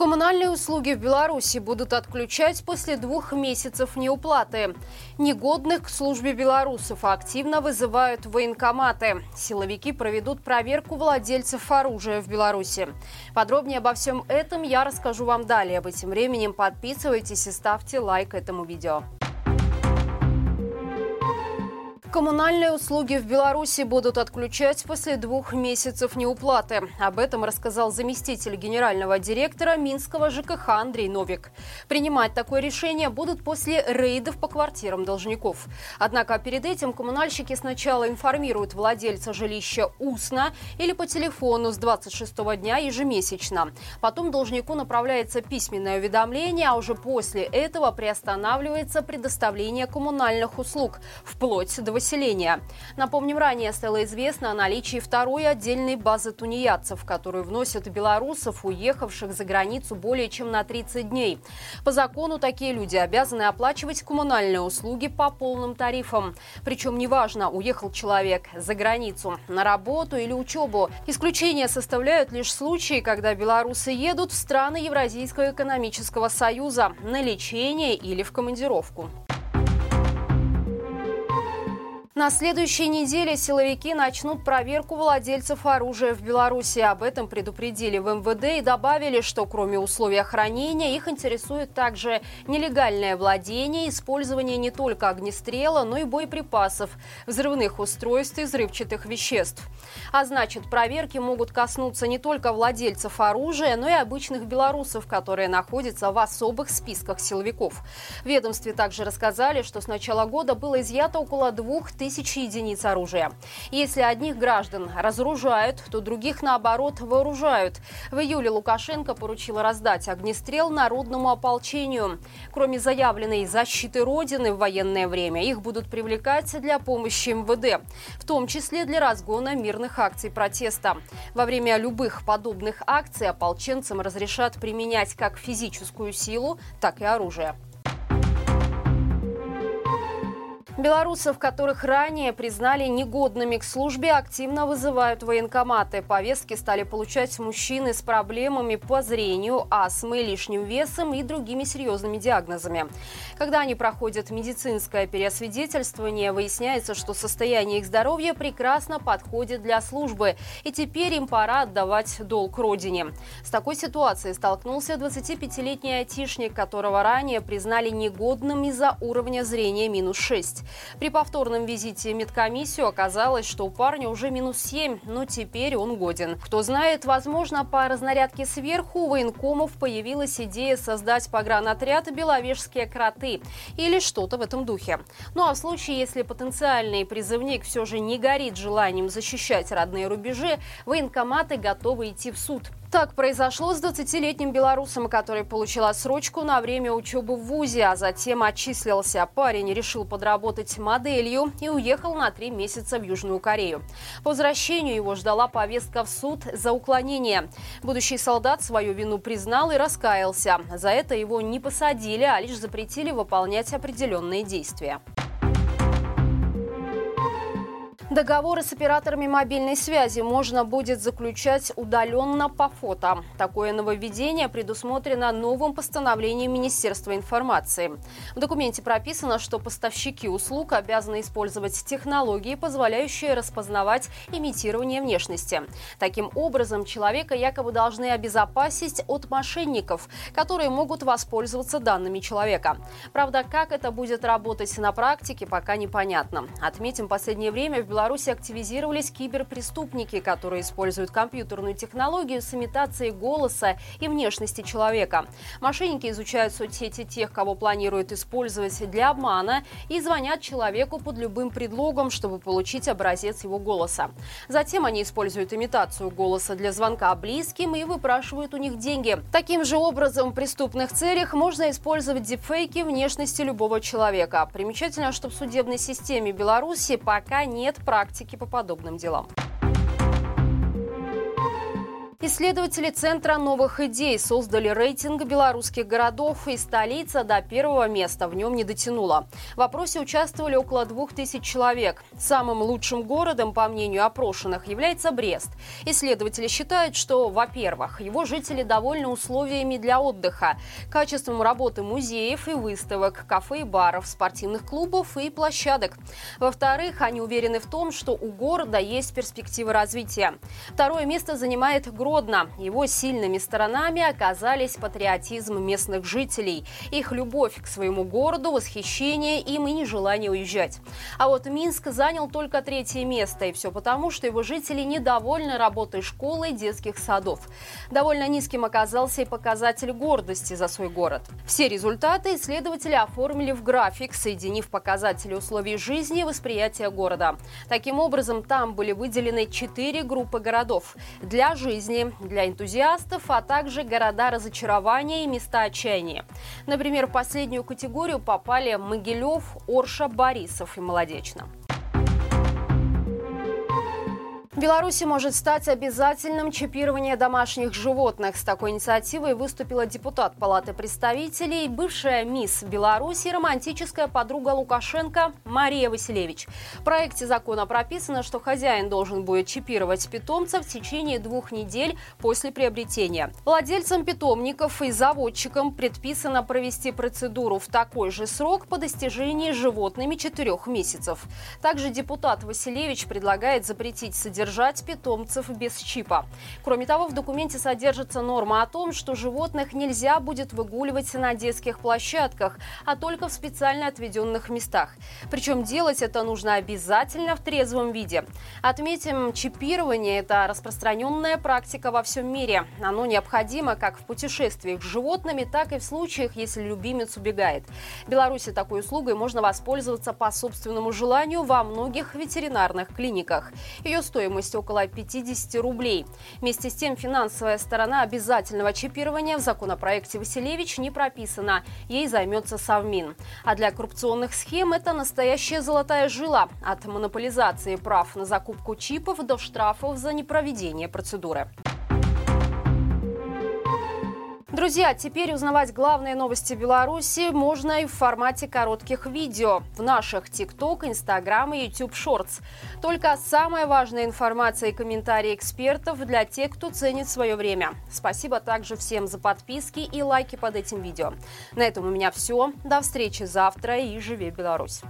Коммунальные услуги в Беларуси будут отключать после двух месяцев неуплаты. Негодных к службе белорусов активно вызывают военкоматы. Силовики проведут проверку владельцев оружия в Беларуси. Подробнее обо всем этом я расскажу вам далее. Вы тем временем подписывайтесь и ставьте лайк этому видео. Коммунальные услуги в Беларуси будут отключать после двух месяцев неуплаты. Об этом рассказал заместитель генерального директора Минского ЖКХ Андрей Новик. Принимать такое решение будут после рейдов по квартирам должников. Однако перед этим коммунальщики сначала информируют владельца жилища устно или по телефону с 26 дня ежемесячно. Потом должнику направляется письменное уведомление, а уже после этого приостанавливается предоставление коммунальных услуг вплоть до выселения. Напомним, ранее стало известно о наличии второй отдельной базы тунеядцев, которую вносят белорусов, уехавших за границу более чем на 30 дней. По закону такие люди обязаны оплачивать коммунальные услуги по полным тарифам. Причем неважно, уехал человек за границу, на работу или учебу. Исключение составляют лишь случаи, когда белорусы едут в страны Евразийского экономического союза на лечение или в командировку. На следующей неделе силовики начнут проверку владельцев оружия в Беларуси. Об этом предупредили в МВД и добавили, что кроме условий хранения их интересует также нелегальное владение, использование не только огнестрела, но и боеприпасов, взрывных устройств и взрывчатых веществ. А значит, проверки могут коснуться не только владельцев оружия, но и обычных белорусов, которые находятся в особых списках силовиков. В ведомстве также рассказали, что с начала года было изъято около двух тысячи единиц оружия. Если одних граждан разоружают, то других, наоборот, вооружают. В июле Лукашенко поручил раздать огнестрел народному ополчению. Кроме заявленной защиты Родины в военное время, их будут привлекать для помощи МВД, в том числе для разгона мирных акций протеста. Во время любых подобных акций ополченцам разрешат применять как физическую силу, так и оружие. Белорусов, которых ранее признали негодными к службе, активно вызывают военкоматы. Повестки стали получать мужчины с проблемами по зрению, астмой, лишним весом и другими серьезными диагнозами. Когда они проходят медицинское переосвидетельствование, выясняется, что состояние их здоровья прекрасно подходит для службы, и теперь им пора отдавать долг родине. С такой ситуацией столкнулся 25-летний айтишник, которого ранее признали негодным из-за уровня зрения минус 6. При повторном визите в медкомиссию оказалось, что у парня уже минус 7, но теперь он годен. Кто знает, возможно, по разнарядке сверху у военкомов появилась идея создать погранотряд «Беловежские кроты» или что-то в этом духе. Ну а в случае, если потенциальный призывник все же не горит желанием защищать родные рубежи, военкоматы готовы идти в суд. Так произошло с 20-летним белорусом, который получил отсрочку на время учебы в ВУЗе, а затем отчислился. Парень решил подработать моделью и уехал на три месяца в Южную Корею. По возвращению его ждала повестка в суд за уклонение. Будущий солдат свою вину признал и раскаялся. За это его не посадили, а лишь запретили выполнять определенные действия. Договоры с операторами мобильной связи можно будет заключать удаленно по фото. Такое нововведение предусмотрено новым постановлением Министерства информации. В документе прописано, что поставщики услуг обязаны использовать технологии, позволяющие распознавать имитирование внешности. Таким образом, человека якобы должны обезопасить от мошенников, которые могут воспользоваться данными человека. Правда, как это будет работать на практике, пока непонятно. Отметим, в последнее время в Беларуси Беларуси активизировались киберпреступники, которые используют компьютерную технологию с имитацией голоса и внешности человека. Мошенники изучают соцсети тех, кого планируют использовать для обмана и звонят человеку под любым предлогом, чтобы получить образец его голоса. Затем они используют имитацию голоса для звонка близким и выпрашивают у них деньги. Таким же образом в преступных целях можно использовать дипфейки внешности любого человека. Примечательно, что в судебной системе Беларуси пока нет практики по подобным делам. Исследователи Центра новых идей создали рейтинг белорусских городов, и столица до первого места в нем не дотянула. В вопросе участвовали около двух тысяч человек. Самым лучшим городом, по мнению опрошенных, является Брест. Исследователи считают, что, во-первых, его жители довольны условиями для отдыха, качеством работы музеев и выставок, кафе и баров, спортивных клубов и площадок. Во-вторых, они уверены в том, что у города есть перспективы развития. Второе место занимает город Гродно. Его сильными сторонами оказались патриотизм местных жителей, их любовь к своему городу, восхищение им и нежелание уезжать. А вот Минск занял только третье место, и все потому, что его жители недовольны работой школы и детских садов. Довольно низким оказался и показатель гордости за свой город. Все результаты исследователи оформили в график, соединив показатели условий жизни и восприятия города. Таким образом, там были выделены четыре группы городов. Для жизни для энтузиастов, а также города разочарования и места отчаяния. Например, в последнюю категорию попали Могилев, Орша, Борисов и Молодечно. В Беларуси может стать обязательным чипирование домашних животных. С такой инициативой выступила депутат Палаты представителей, бывшая мисс Беларуси, романтическая подруга Лукашенко Мария Василевич. В проекте закона прописано, что хозяин должен будет чипировать питомца в течение двух недель после приобретения. Владельцам питомников и заводчикам предписано провести процедуру в такой же срок по достижении животными четырех месяцев. Также депутат Василевич предлагает запретить содержание содержать питомцев без чипа. Кроме того, в документе содержится норма о том, что животных нельзя будет выгуливать на детских площадках, а только в специально отведенных местах. Причем делать это нужно обязательно в трезвом виде. Отметим, чипирование – это распространенная практика во всем мире. Оно необходимо как в путешествиях с животными, так и в случаях, если любимец убегает. В Беларуси такой услугой можно воспользоваться по собственному желанию во многих ветеринарных клиниках. Ее стоимость стоимость около 50 рублей. Вместе с тем, финансовая сторона обязательного чипирования в законопроекте Василевич не прописана. Ей займется Совмин. А для коррупционных схем это настоящая золотая жила. От монополизации прав на закупку чипов до штрафов за непроведение процедуры. Друзья, теперь узнавать главные новости Беларуси можно и в формате коротких видео в наших ТикТок, Инстаграм и YouTube Shorts. Только самая важная информация и комментарии экспертов для тех, кто ценит свое время. Спасибо также всем за подписки и лайки под этим видео. На этом у меня все. До встречи завтра и живи Беларусь!